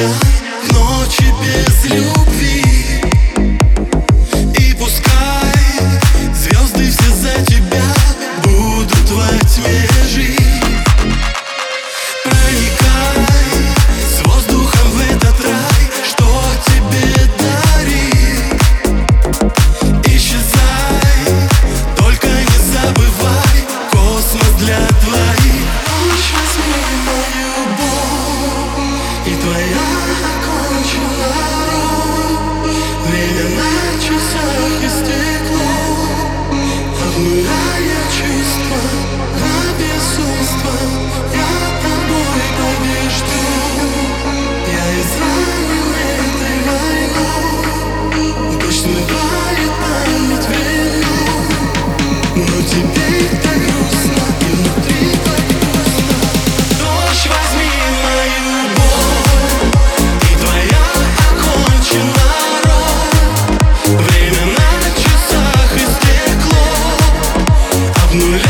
Yeah. No